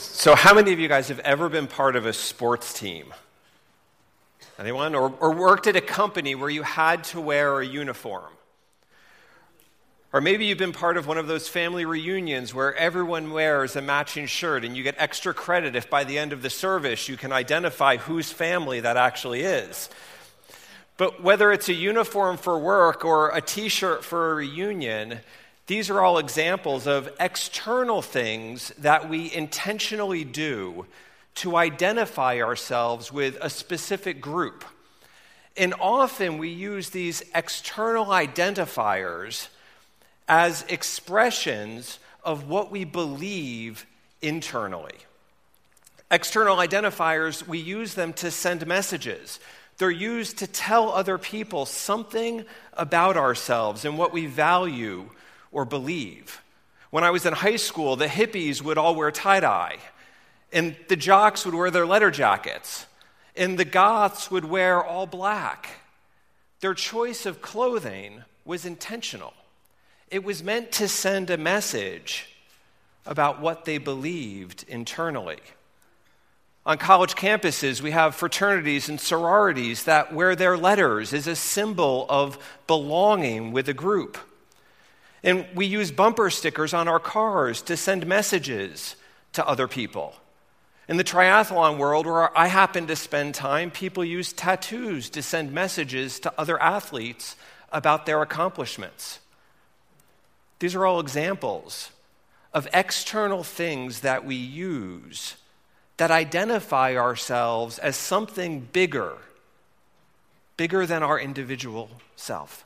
So, how many of you guys have ever been part of a sports team? Anyone? Or, or worked at a company where you had to wear a uniform? Or maybe you've been part of one of those family reunions where everyone wears a matching shirt and you get extra credit if by the end of the service you can identify whose family that actually is. But whether it's a uniform for work or a t shirt for a reunion, these are all examples of external things that we intentionally do to identify ourselves with a specific group. And often we use these external identifiers as expressions of what we believe internally. External identifiers, we use them to send messages. They're used to tell other people something about ourselves and what we value or believe. When I was in high school, the hippies would all wear tie dye, and the jocks would wear their letter jackets, and the goths would wear all black. Their choice of clothing was intentional. It was meant to send a message about what they believed internally. On college campuses, we have fraternities and sororities that wear their letters as a symbol of belonging with a group. And we use bumper stickers on our cars to send messages to other people. In the triathlon world, where I happen to spend time, people use tattoos to send messages to other athletes about their accomplishments. These are all examples of external things that we use that identify ourselves as something bigger, bigger than our individual self.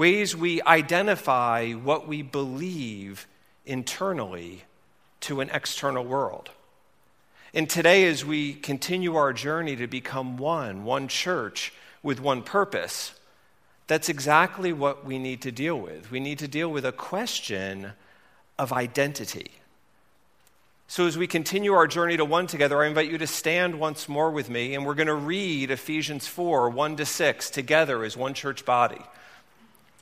Ways we identify what we believe internally to an external world. And today, as we continue our journey to become one, one church with one purpose, that's exactly what we need to deal with. We need to deal with a question of identity. So, as we continue our journey to one together, I invite you to stand once more with me, and we're going to read Ephesians 4 1 to 6 together as one church body.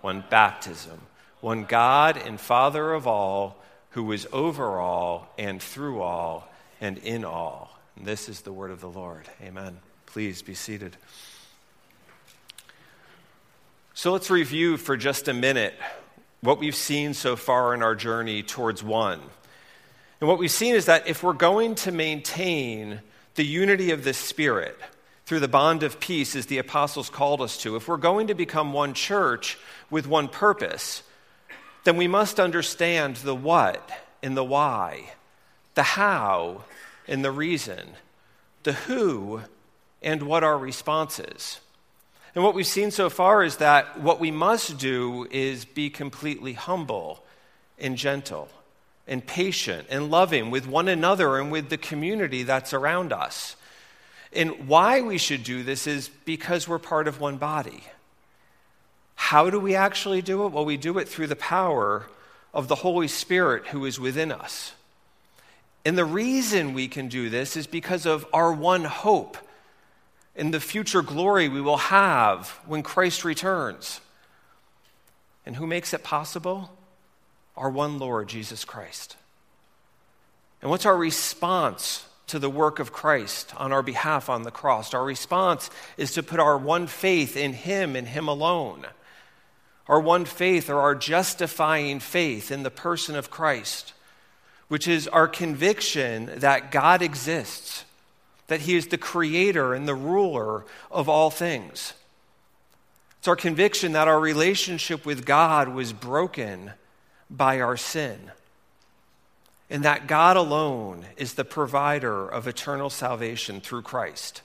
one baptism, one God and Father of all, who is over all and through all and in all. And this is the word of the Lord. Amen. Please be seated. So let's review for just a minute what we've seen so far in our journey towards one. And what we've seen is that if we're going to maintain the unity of the Spirit through the bond of peace, as the apostles called us to, if we're going to become one church with one purpose, then we must understand the what and the why, the how and the reason, the who and what our response is. And what we've seen so far is that what we must do is be completely humble and gentle and patient and loving with one another and with the community that's around us. And why we should do this is because we're part of one body. How do we actually do it? Well, we do it through the power of the Holy Spirit who is within us. And the reason we can do this is because of our one hope in the future glory we will have when Christ returns. And who makes it possible? Our one Lord, Jesus Christ. And what's our response to the work of Christ on our behalf on the cross? Our response is to put our one faith in Him and Him alone. Our one faith or our justifying faith in the person of Christ, which is our conviction that God exists that He is the creator and the ruler of all things. It's our conviction that our relationship with God was broken by our sin, and that God alone is the provider of eternal salvation through Christ.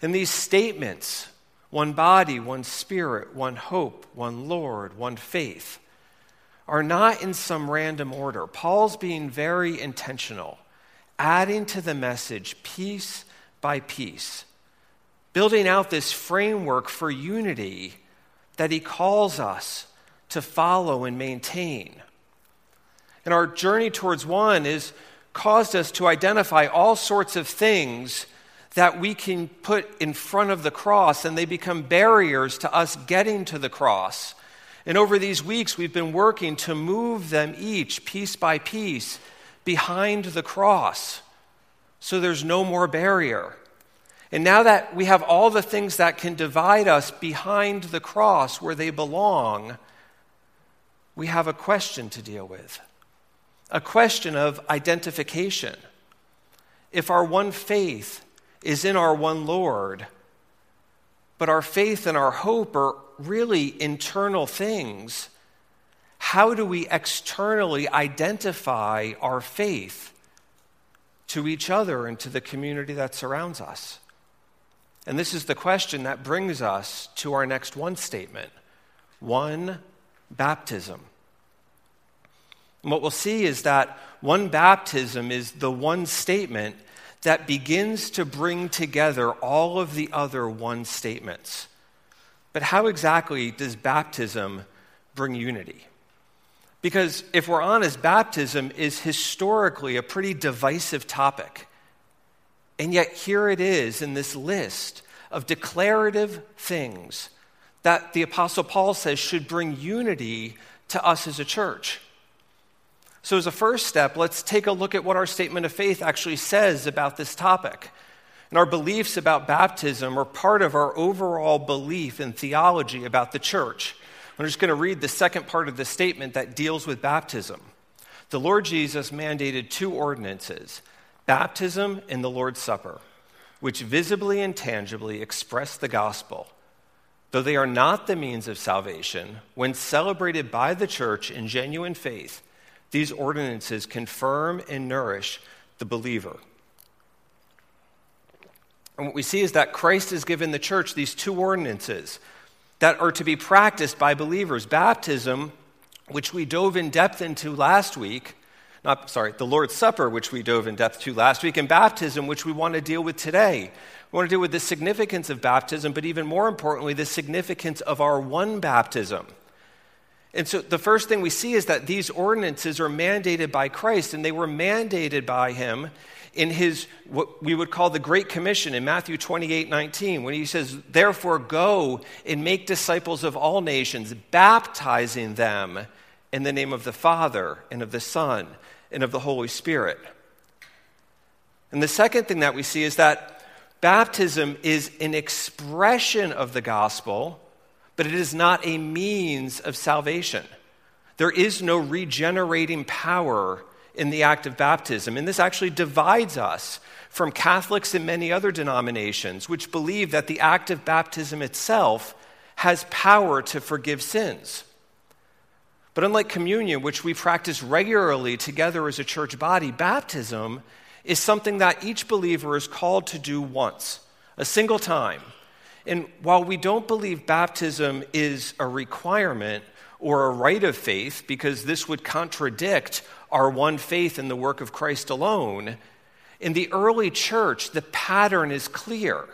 And these statements one body, one spirit, one hope, one Lord, one faith are not in some random order. Paul's being very intentional adding to the message piece by piece, building out this framework for unity that he calls us to follow and maintain. And our journey towards one has caused us to identify all sorts of things that we can put in front of the cross, and they become barriers to us getting to the cross. And over these weeks, we've been working to move them each, piece by piece, behind the cross so there's no more barrier. And now that we have all the things that can divide us behind the cross where they belong, we have a question to deal with a question of identification. If our one faith is in our one Lord, but our faith and our hope are really internal things, how do we externally identify our faith to each other and to the community that surrounds us? And this is the question that brings us to our next one statement one baptism. And what we'll see is that one baptism is the one statement that begins to bring together all of the other one statements. But how exactly does baptism bring unity? Because if we're honest, baptism is historically a pretty divisive topic. And yet, here it is in this list of declarative things that the Apostle Paul says should bring unity to us as a church. So, as a first step, let's take a look at what our statement of faith actually says about this topic. And our beliefs about baptism are part of our overall belief and theology about the church. I'm just going to read the second part of the statement that deals with baptism. The Lord Jesus mandated two ordinances baptism and the Lord's Supper, which visibly and tangibly express the gospel. Though they are not the means of salvation, when celebrated by the church in genuine faith, these ordinances confirm and nourish the believer. And what we see is that Christ has given the church these two ordinances that are to be practiced by believers baptism, which we dove in depth into last week. Not, sorry, the Lord's Supper, which we dove in depth to last week, and baptism, which we want to deal with today. We want to deal with the significance of baptism, but even more importantly, the significance of our one baptism. And so the first thing we see is that these ordinances are mandated by Christ, and they were mandated by him in his, what we would call the Great Commission in Matthew 28 19, when he says, Therefore, go and make disciples of all nations, baptizing them in the name of the Father, and of the Son, and of the Holy Spirit. And the second thing that we see is that baptism is an expression of the gospel but it is not a means of salvation. There is no regenerating power in the act of baptism. And this actually divides us from Catholics and many other denominations, which believe that the act of baptism itself has power to forgive sins. But unlike communion, which we practice regularly together as a church body, baptism is something that each believer is called to do once, a single time and while we don't believe baptism is a requirement or a rite of faith, because this would contradict our one faith in the work of Christ alone, in the early church, the pattern is clear.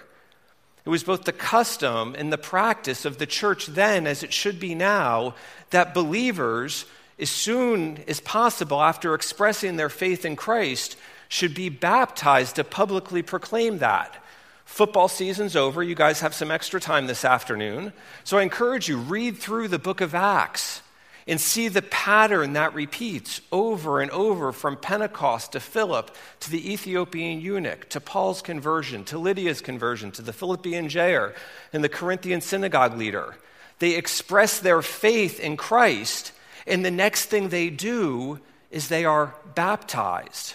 It was both the custom and the practice of the church then, as it should be now, that believers, as soon as possible after expressing their faith in Christ, should be baptized to publicly proclaim that. Football season's over. You guys have some extra time this afternoon. So I encourage you, read through the book of Acts and see the pattern that repeats over and over from Pentecost to Philip to the Ethiopian eunuch to Paul's conversion to Lydia's conversion to the Philippian jailer and the Corinthian synagogue leader. They express their faith in Christ, and the next thing they do is they are baptized.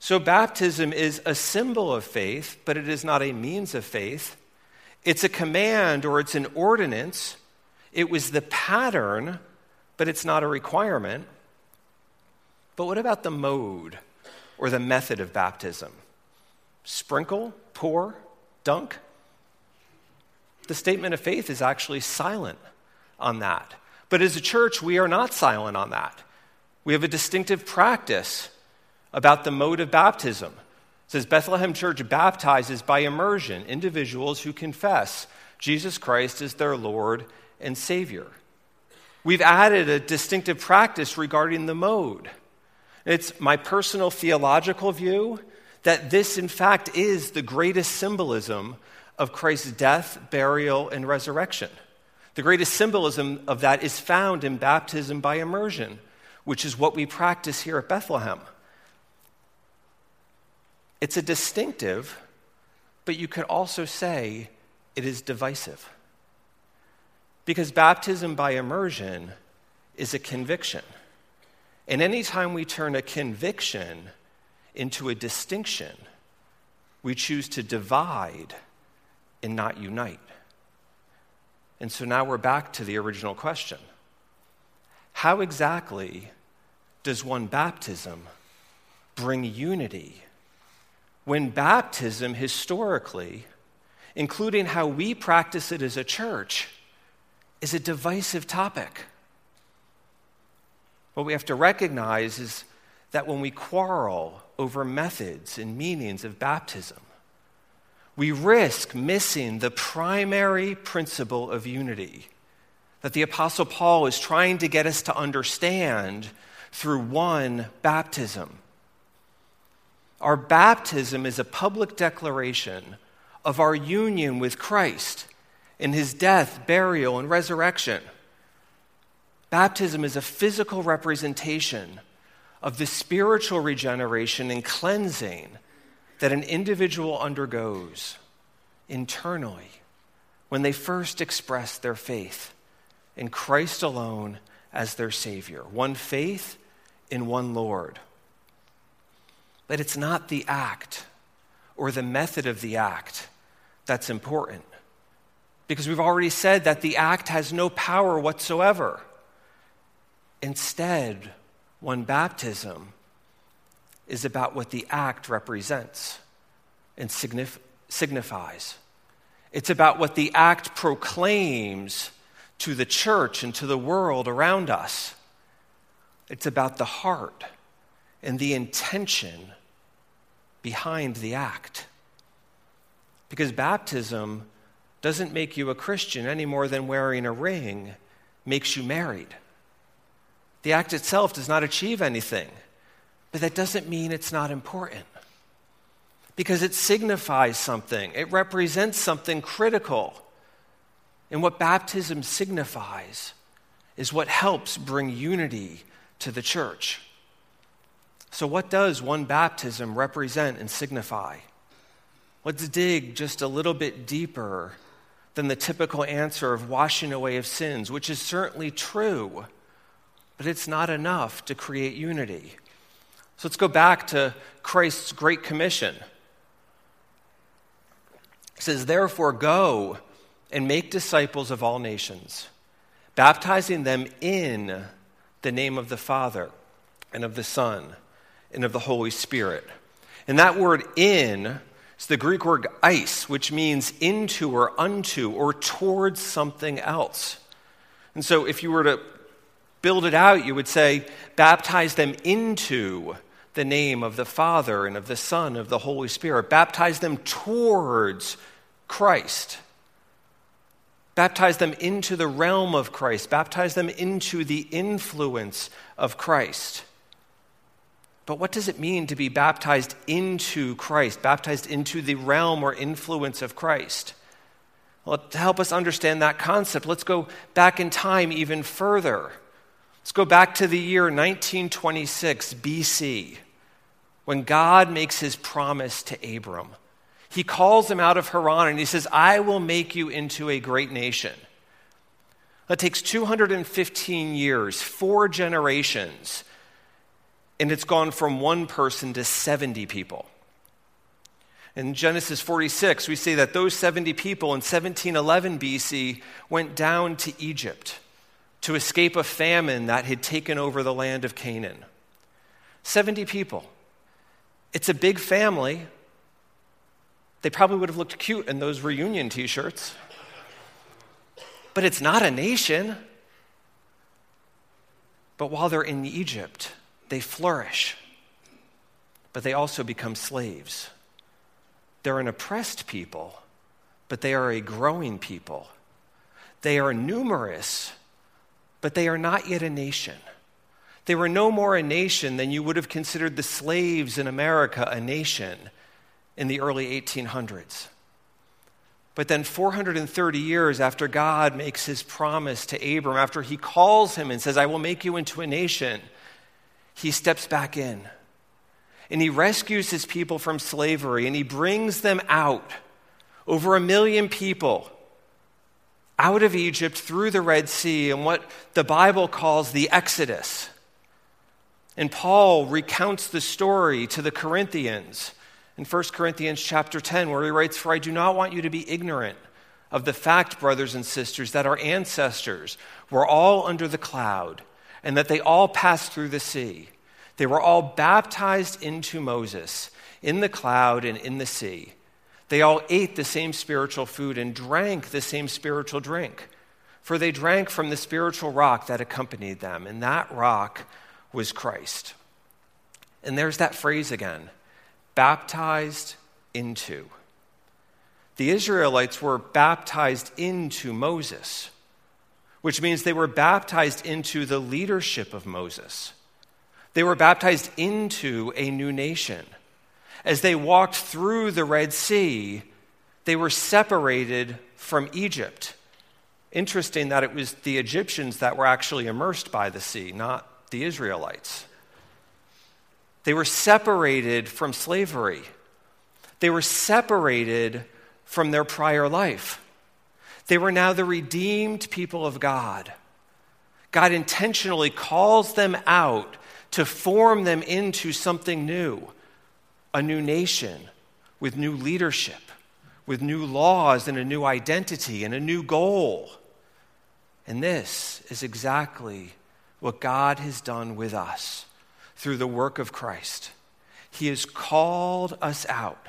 So, baptism is a symbol of faith, but it is not a means of faith. It's a command or it's an ordinance. It was the pattern, but it's not a requirement. But what about the mode or the method of baptism? Sprinkle, pour, dunk? The statement of faith is actually silent on that. But as a church, we are not silent on that. We have a distinctive practice about the mode of baptism. It says Bethlehem Church baptizes by immersion individuals who confess Jesus Christ is their Lord and Savior. We've added a distinctive practice regarding the mode. It's my personal theological view that this, in fact, is the greatest symbolism of Christ's death, burial, and resurrection. The greatest symbolism of that is found in baptism by immersion, which is what we practice here at Bethlehem. It's a distinctive, but you could also say it is divisive. Because baptism by immersion is a conviction. And anytime we turn a conviction into a distinction, we choose to divide and not unite. And so now we're back to the original question How exactly does one baptism bring unity when baptism historically, including how we practice it as a church, is a divisive topic. What we have to recognize is that when we quarrel over methods and meanings of baptism, we risk missing the primary principle of unity that the Apostle Paul is trying to get us to understand through one baptism. Our baptism is a public declaration of our union with Christ in his death, burial, and resurrection. Baptism is a physical representation of the spiritual regeneration and cleansing that an individual undergoes internally when they first express their faith in Christ alone as their Savior. One faith in one Lord. But it's not the act or the method of the act that's important because we've already said that the act has no power whatsoever. Instead, one baptism is about what the act represents and signif- signifies. It's about what the act proclaims to the church and to the world around us. It's about the heart and the intention behind the act. Because baptism doesn't make you a Christian any more than wearing a ring makes you married. The act itself does not achieve anything, but that doesn't mean it's not important. Because it signifies something, it represents something critical. And what baptism signifies is what helps bring unity to the church. So, what does one baptism represent and signify? Let's dig just a little bit deeper than the typical answer of washing away of sins, which is certainly true, but it's not enough to create unity. So let's go back to Christ's Great Commission. It says, Therefore, go and make disciples of all nations, baptizing them in the name of the Father and of the Son and of the Holy Spirit. And that word in is the Greek word eis, which means into or unto or towards something else. And so if you were to build it out, you would say, baptize them into the name of the Father and of the Son, of the Holy Spirit. Baptize them towards Christ. Baptize them into the realm of Christ. Baptize them into the influence of Christ. But what does it mean to be baptized into Christ, baptized into the realm or influence of Christ? Well, to help us understand that concept, let's go back in time even further. Let's go back to the year 1926 BC, when God makes his promise to Abram. He calls him out of Haran and he says, I will make you into a great nation. That takes 215 years, four generations and it's gone from one person to 70 people. In Genesis 46, we see that those 70 people in 1711 BC went down to Egypt to escape a famine that had taken over the land of Canaan. 70 people. It's a big family. They probably would have looked cute in those reunion t shirts. But it's not a nation. But while they're in Egypt, they flourish. but they also become slaves. They're an oppressed people, but they are a growing people. They are numerous, but they are not yet a nation. They were no more a nation than you would have considered the slaves in America a nation in the early 1800s. But then, 430 years after God makes his promise to Abram, after he calls him and says, I will make you into a nation, he steps back in and he rescues his people from slavery and he brings them out, over a million people, out of Egypt through the Red Sea and what the Bible calls the Exodus. And Paul recounts the story to the Corinthians in 1 Corinthians chapter 10, where he writes, For I do not want you to be ignorant of the fact, brothers and sisters, that our ancestors were all under the cloud and that they all passed through the sea. They were all baptized into Moses in the cloud and in the sea. They all ate the same spiritual food and drank the same spiritual drink, for they drank from the spiritual rock that accompanied them, and that rock was Christ. And there's that phrase again baptized into. The Israelites were baptized into Moses, which means they were baptized into the leadership of Moses. They were baptized into a new nation. As they walked through the Red Sea, they were separated from Egypt. Interesting that it was the Egyptians that were actually immersed by the sea, not the Israelites. They were separated from slavery. They were separated from their prior life. They were now the redeemed people of God. God intentionally calls them out to form them into something new a new nation with new leadership, with new laws and a new identity and a new goal. And this is exactly what God has done with us through the work of Christ. He has called us out,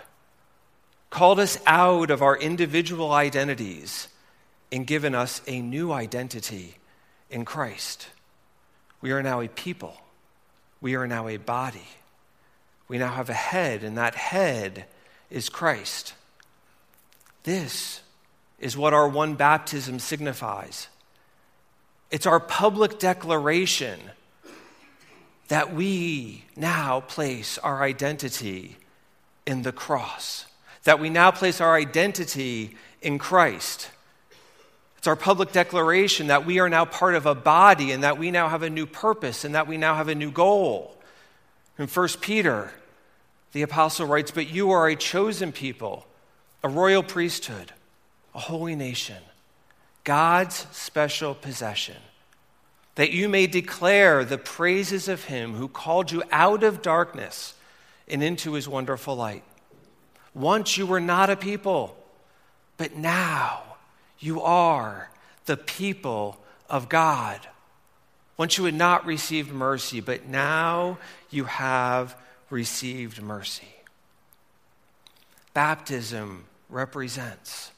called us out of our individual identities, and given us a new identity in Christ. We are now a people, we are now a body. We now have a head, and that head is Christ. This is what our one baptism signifies. It's our public declaration that we now place our identity in the cross, that we now place our identity in Christ. Our public declaration that we are now part of a body and that we now have a new purpose and that we now have a new goal. In 1 Peter, the apostle writes, But you are a chosen people, a royal priesthood, a holy nation God's special possession, that you may declare the praises of him who called you out of darkness and into his wonderful light. Once you were not a people, but now you are the people of God. Once you had not received mercy, but now you have received mercy. Baptism represents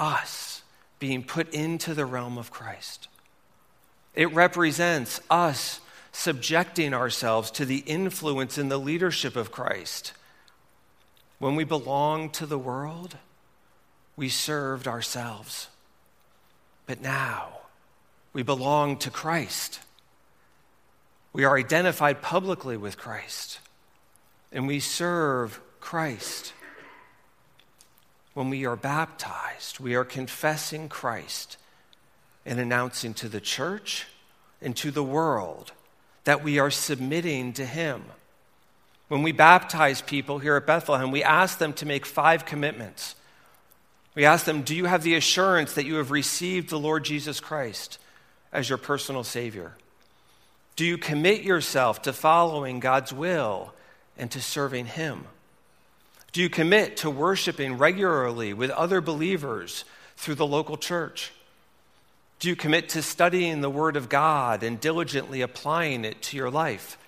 us being put into the realm of Christ. It represents us subjecting ourselves to the influence and the leadership of Christ. When we belong to the world, we served ourselves. But now we belong to Christ. We are identified publicly with Christ, and we serve Christ. When we are baptized, we are confessing Christ and announcing to the church and to the world that we are submitting to Him. When we baptize people here at Bethlehem, we ask them to make five commitments. We ask them, Do you have the assurance that you have received the Lord Jesus Christ as your personal Savior? Do you commit yourself to following God's will and to serving Him? Do you commit to worshiping regularly with other believers through the local church? Do you commit to studying the Word of God and diligently applying it to your life?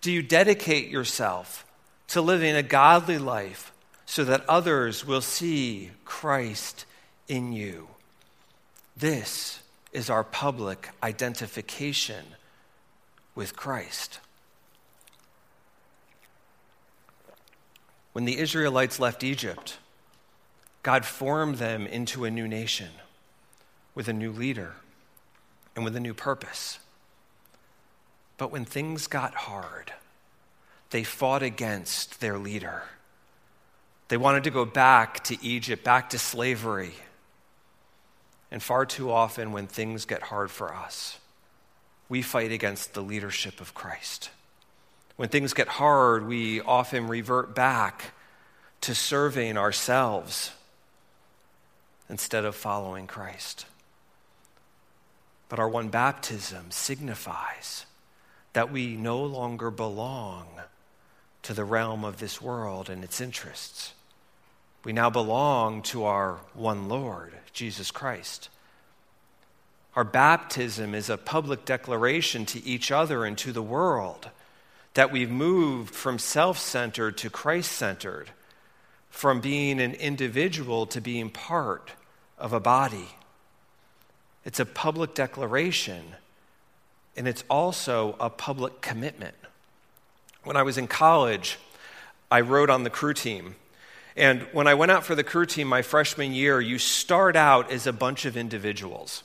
Do you dedicate yourself to living a godly life so that others will see Christ in you? This is our public identification with Christ. When the Israelites left Egypt, God formed them into a new nation with a new leader and with a new purpose. But when things got hard, they fought against their leader. They wanted to go back to Egypt, back to slavery. And far too often, when things get hard for us, we fight against the leadership of Christ. When things get hard, we often revert back to serving ourselves instead of following Christ. But our one baptism signifies that we no longer belong to the realm of this world and its interests. We now belong to our one Lord, Jesus Christ. Our baptism is a public declaration to each other and to the world that we've moved from self centered to Christ centered, from being an individual to being part of a body. It's a public declaration, and it's also a public commitment. When I was in college, I rowed on the crew team. And when I went out for the crew team my freshman year, you start out as a bunch of individuals.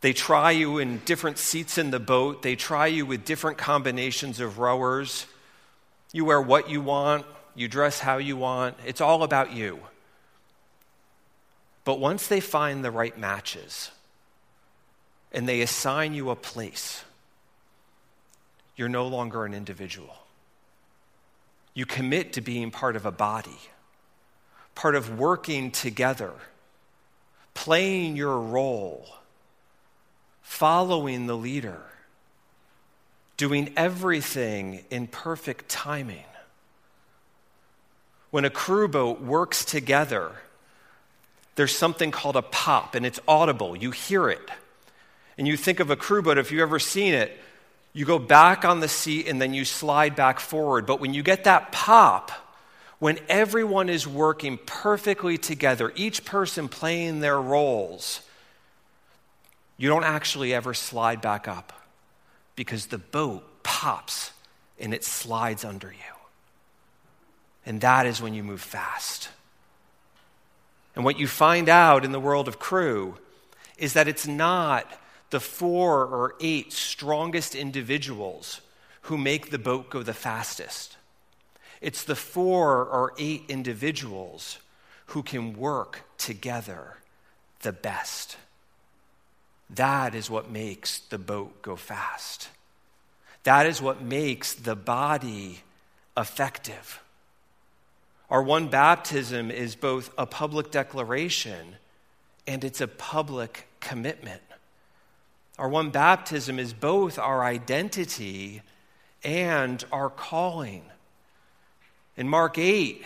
They try you in different seats in the boat, they try you with different combinations of rowers. You wear what you want, you dress how you want. It's all about you. But once they find the right matches and they assign you a place, you're no longer an individual. You commit to being part of a body, part of working together, playing your role following the leader, doing everything in perfect timing. When a crew boat works together, there's something called a pop, and it's audible. You hear it. And you think of a crew boat, if you've ever seen it, you go back on the seat and then you slide back forward. But when you get that pop, when everyone is working perfectly together, each person playing their roles, you don't actually ever slide back up because the boat pops and it slides under you. And that is when you move fast. And what you find out in the world of crew is that it's not the four or eight strongest individuals who make the boat go the fastest. It's the four or eight individuals who can work together the best. That is what makes the boat go fast. That is what makes the body effective. Our one baptism is both a public declaration and it's a public commitment. Our one baptism is both our identity and our calling. In Mark 8,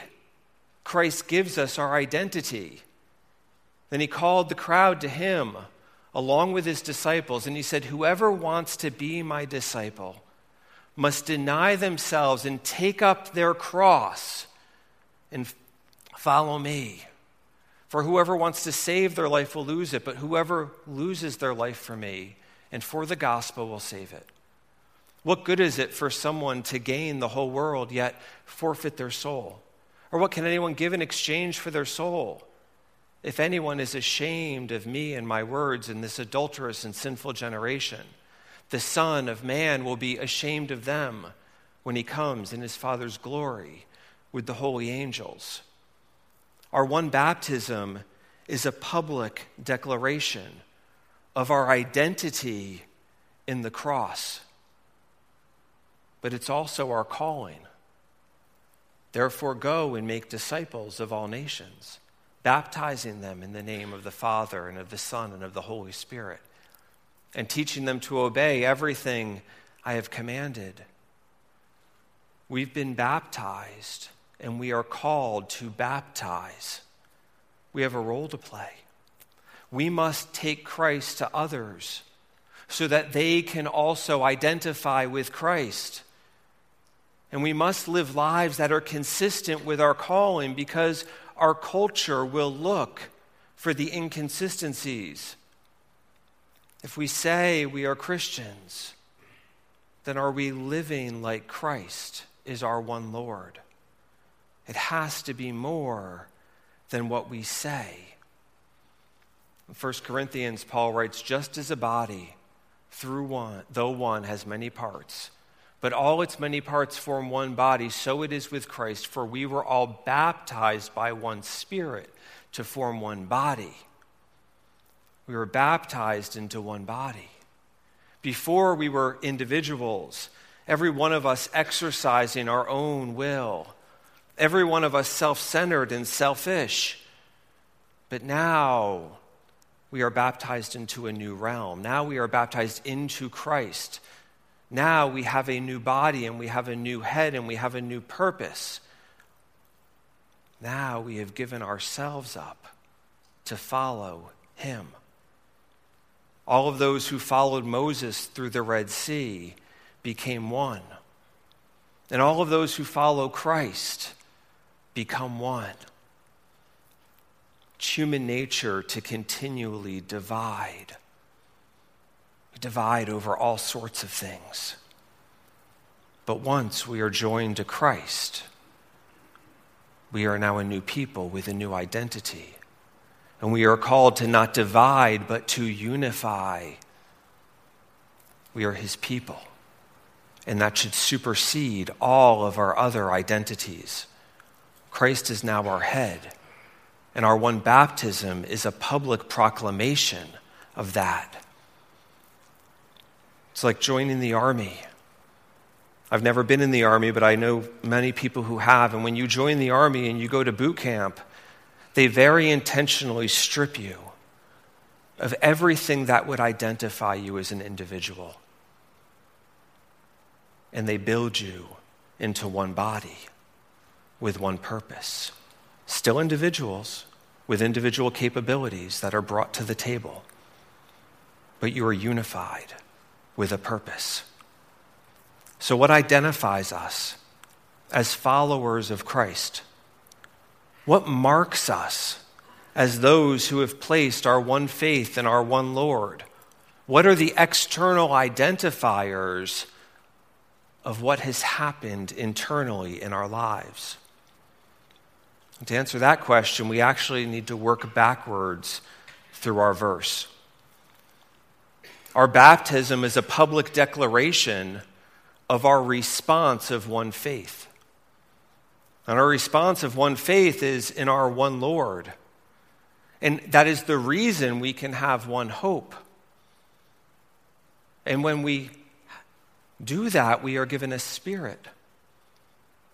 Christ gives us our identity. Then he called the crowd to him along with his disciples, and he said, Whoever wants to be my disciple must deny themselves and take up their cross and follow me. For whoever wants to save their life will lose it, but whoever loses their life for me and for the gospel will save it. What good is it for someone to gain the whole world yet forfeit their soul? Or what can anyone give in exchange for their soul? If anyone is ashamed of me and my words in this adulterous and sinful generation, the Son of Man will be ashamed of them when he comes in his Father's glory with the holy angels. Our one baptism is a public declaration of our identity in the cross, but it's also our calling. Therefore, go and make disciples of all nations baptizing them in the name of the Father and of the Son and of the Holy Spirit, and teaching them to obey everything I have commanded. We've been baptized, and we are called to baptize. We have a role to play. We must take Christ to others so that they can also identify with Christ. And we must live lives that are consistent with our calling because our culture will look for the inconsistencies. If we say we are Christians, then are we living like Christ is our one Lord? It has to be more than what we say. In 1 Corinthians, Paul writes, just as a body, through one, though one has many parts, but all its many parts form one body, so it is with Christ, for we were all baptized by one Spirit to form one body. We were baptized into one body. Before we were individuals, every one of us exercising our own will, every one of us self centered and selfish. But now we are baptized into a new realm. Now we are baptized into Christ. Now we have a new body and we have a new head and we have a new purpose. Now we have given ourselves up to follow Him. All of those who followed Moses through the Red Sea became one. And all of those who follow Christ become one. It's human nature to continually divide. We divide over all sorts of things. But once we are joined to Christ, we are now a new people with a new identity. And we are called to not divide, but to unify. We are his people. And that should supersede all of our other identities. Christ is now our head. And our one baptism is a public proclamation of that. It's like joining the army. I've never been in the army, but I know many people who have. And when you join the army and you go to boot camp, they very intentionally strip you of everything that would identify you as an individual. And they build you into one body with one purpose. Still individuals with individual capabilities that are brought to the table, but you are unified with a purpose. So, what identifies us as followers of Christ? What marks us as those who have placed our one faith in our one Lord? What are the external identifiers of what has happened internally in our lives? To answer that question, we actually need to work backwards through our verse. Our baptism is a public declaration of our response of one faith. And our response of one faith is in our one Lord. And that is the reason we can have one hope. And when we do that, we are given a spirit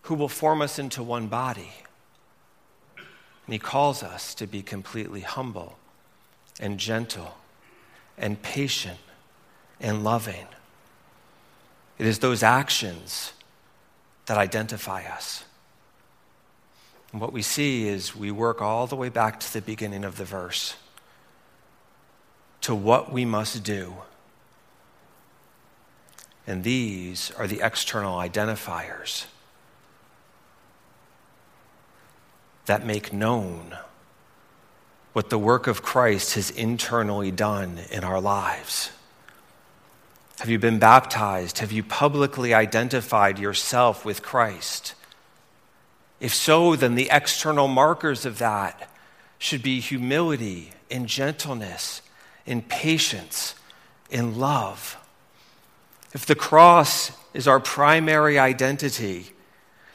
who will form us into one body. And he calls us to be completely humble and gentle and patient and loving. It is those actions that identify us. And what we see is we work all the way back to the beginning of the verse to what we must do. And these are the external identifiers that make known what the work of Christ has internally done in our lives. Have you been baptized? Have you publicly identified yourself with Christ? If so, then the external markers of that should be humility and gentleness and patience and love. If the cross is our primary identity,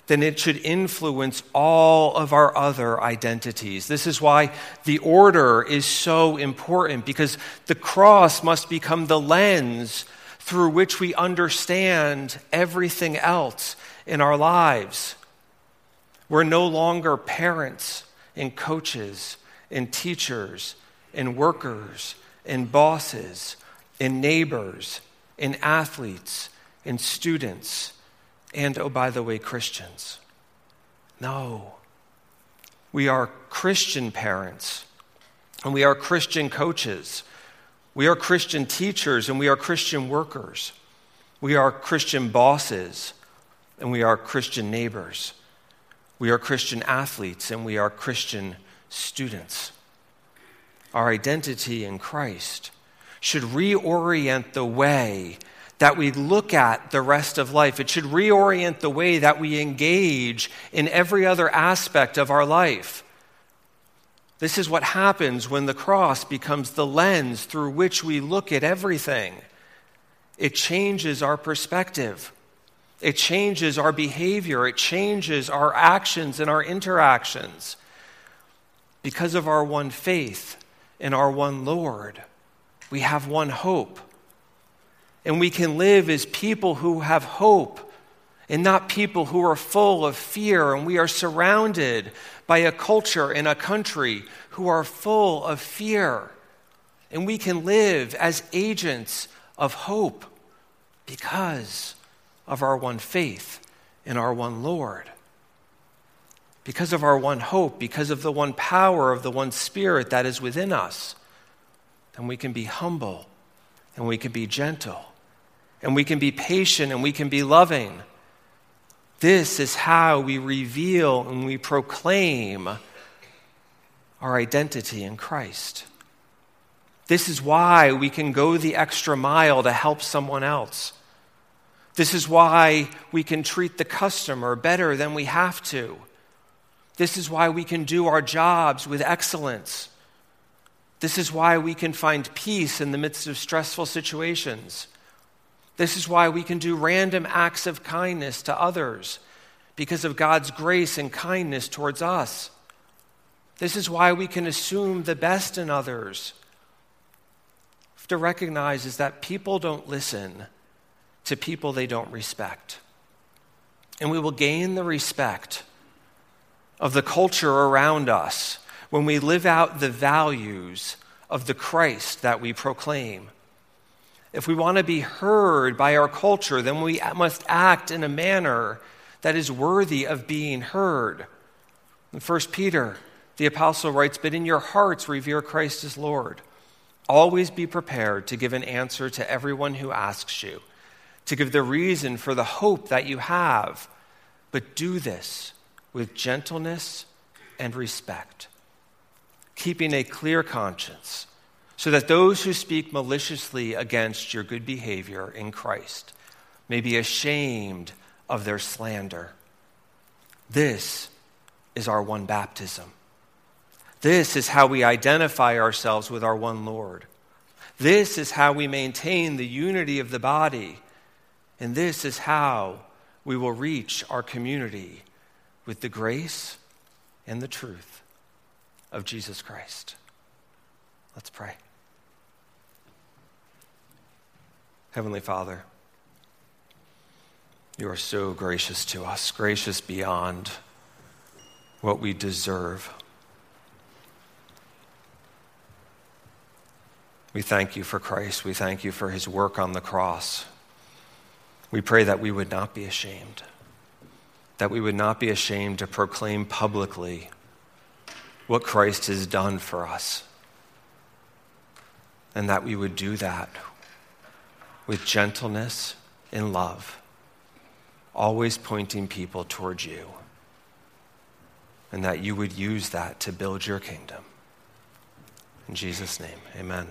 then it should influence all of our other identities. This is why the order is so important, because the cross must become the lens through which we understand everything else in our lives. We're no longer parents and coaches and teachers and workers and bosses and neighbors and athletes and students and, oh, by the way, Christians. No. We are Christian parents and we are Christian coaches. We are Christian teachers and we are Christian workers. We are Christian bosses and we are Christian neighbors. We are Christian athletes and we are Christian students. Our identity in Christ should reorient the way that we look at the rest of life. It should reorient the way that we engage in every other aspect of our life. This is what happens when the cross becomes the lens through which we look at everything. It changes our perspective. It changes our behavior. It changes our actions and our interactions because of our one faith in our one Lord. We have one hope. And we can live as people who have hope and not people who are full of fear. And we are surrounded by a culture and a country who are full of fear. And we can live as agents of hope because of our one faith in our one Lord. Because of our one hope, because of the one power of the one Spirit that is within us. then we can be humble and we can be gentle and we can be patient and we can be loving. This is how we reveal and we proclaim our identity in Christ. This is why we can go the extra mile to help someone else. This is why we can treat the customer better than we have to. This is why we can do our jobs with excellence. This is why we can find peace in the midst of stressful situations. This is why we can do random acts of kindness to others because of God's grace and kindness towards us. This is why we can assume the best in others. To recognize is that people don't listen to people they don't respect. And we will gain the respect of the culture around us when we live out the values of the Christ that we proclaim. If we want to be heard by our culture, then we must act in a manner that is worthy of being heard. In 1 Peter, the apostle writes, But in your hearts revere Christ as Lord. Always be prepared to give an answer to everyone who asks you to give the reason for the hope that you have. But do this with gentleness and respect, keeping a clear conscience, so that those who speak maliciously against your good behavior in Christ may be ashamed of their slander. This is our one baptism. This is how we identify ourselves with our one Lord. This is how we maintain the unity of the body and this is how we will reach our community with the grace and the truth of Jesus Christ. Let's pray. Heavenly Father, you are so gracious to us, gracious beyond what we deserve. We thank you for Christ. We thank you for his work on the cross. We pray that we would not be ashamed, that we would not be ashamed to proclaim publicly what Christ has done for us, and that we would do that with gentleness and love, always pointing people towards you, and that you would use that to build your kingdom. In Jesus' name, amen.